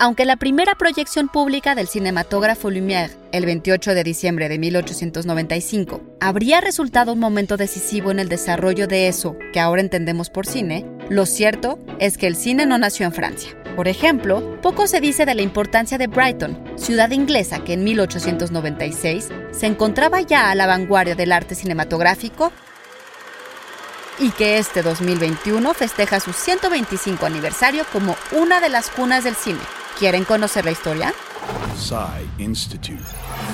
Aunque la primera proyección pública del cinematógrafo Lumière, el 28 de diciembre de 1895, habría resultado un momento decisivo en el desarrollo de eso que ahora entendemos por cine, lo cierto es que el cine no nació en Francia. Por ejemplo, poco se dice de la importancia de Brighton, ciudad inglesa que en 1896 se encontraba ya a la vanguardia del arte cinematográfico y que este 2021 festeja su 125 aniversario como una de las cunas del cine. ¿Quieren conocer la historia? Institute.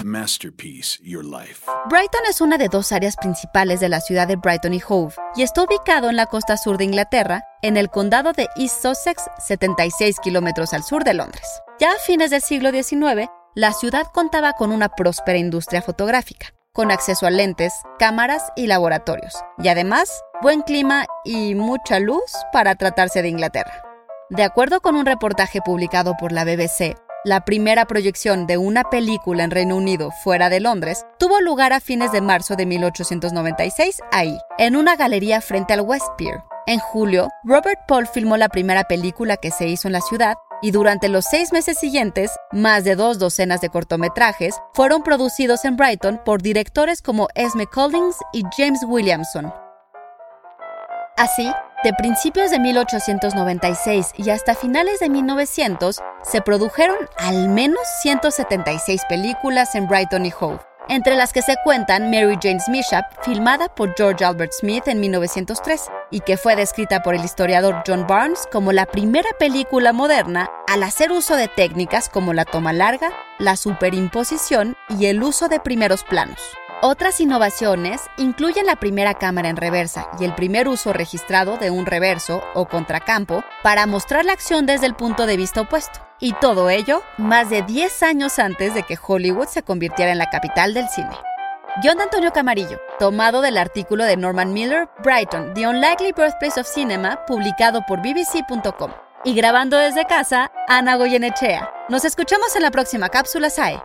Masterpiece Your Life. Brighton es una de dos áreas principales de la ciudad de Brighton y Hove y está ubicado en la costa sur de Inglaterra, en el condado de East Sussex, 76 kilómetros al sur de Londres. Ya a fines del siglo XIX, la ciudad contaba con una próspera industria fotográfica, con acceso a lentes, cámaras y laboratorios, y además buen clima y mucha luz para tratarse de Inglaterra. De acuerdo con un reportaje publicado por la BBC, la primera proyección de una película en Reino Unido fuera de Londres tuvo lugar a fines de marzo de 1896 ahí, en una galería frente al West Pier. En julio, Robert Paul filmó la primera película que se hizo en la ciudad y durante los seis meses siguientes, más de dos docenas de cortometrajes fueron producidos en Brighton por directores como Esme Collins y James Williamson. Así, de principios de 1896 y hasta finales de 1900, se produjeron al menos 176 películas en Brighton y Hove, entre las que se cuentan Mary Jane's Mishap, filmada por George Albert Smith en 1903, y que fue descrita por el historiador John Barnes como la primera película moderna al hacer uso de técnicas como la toma larga, la superimposición y el uso de primeros planos. Otras innovaciones incluyen la primera cámara en reversa y el primer uso registrado de un reverso o contracampo para mostrar la acción desde el punto de vista opuesto. Y todo ello más de 10 años antes de que Hollywood se convirtiera en la capital del cine. Guión de Antonio Camarillo, tomado del artículo de Norman Miller, Brighton, The Unlikely Birthplace of Cinema, publicado por bbc.com. Y grabando desde casa, Ana Goyenechea. Nos escuchamos en la próxima cápsula SAE.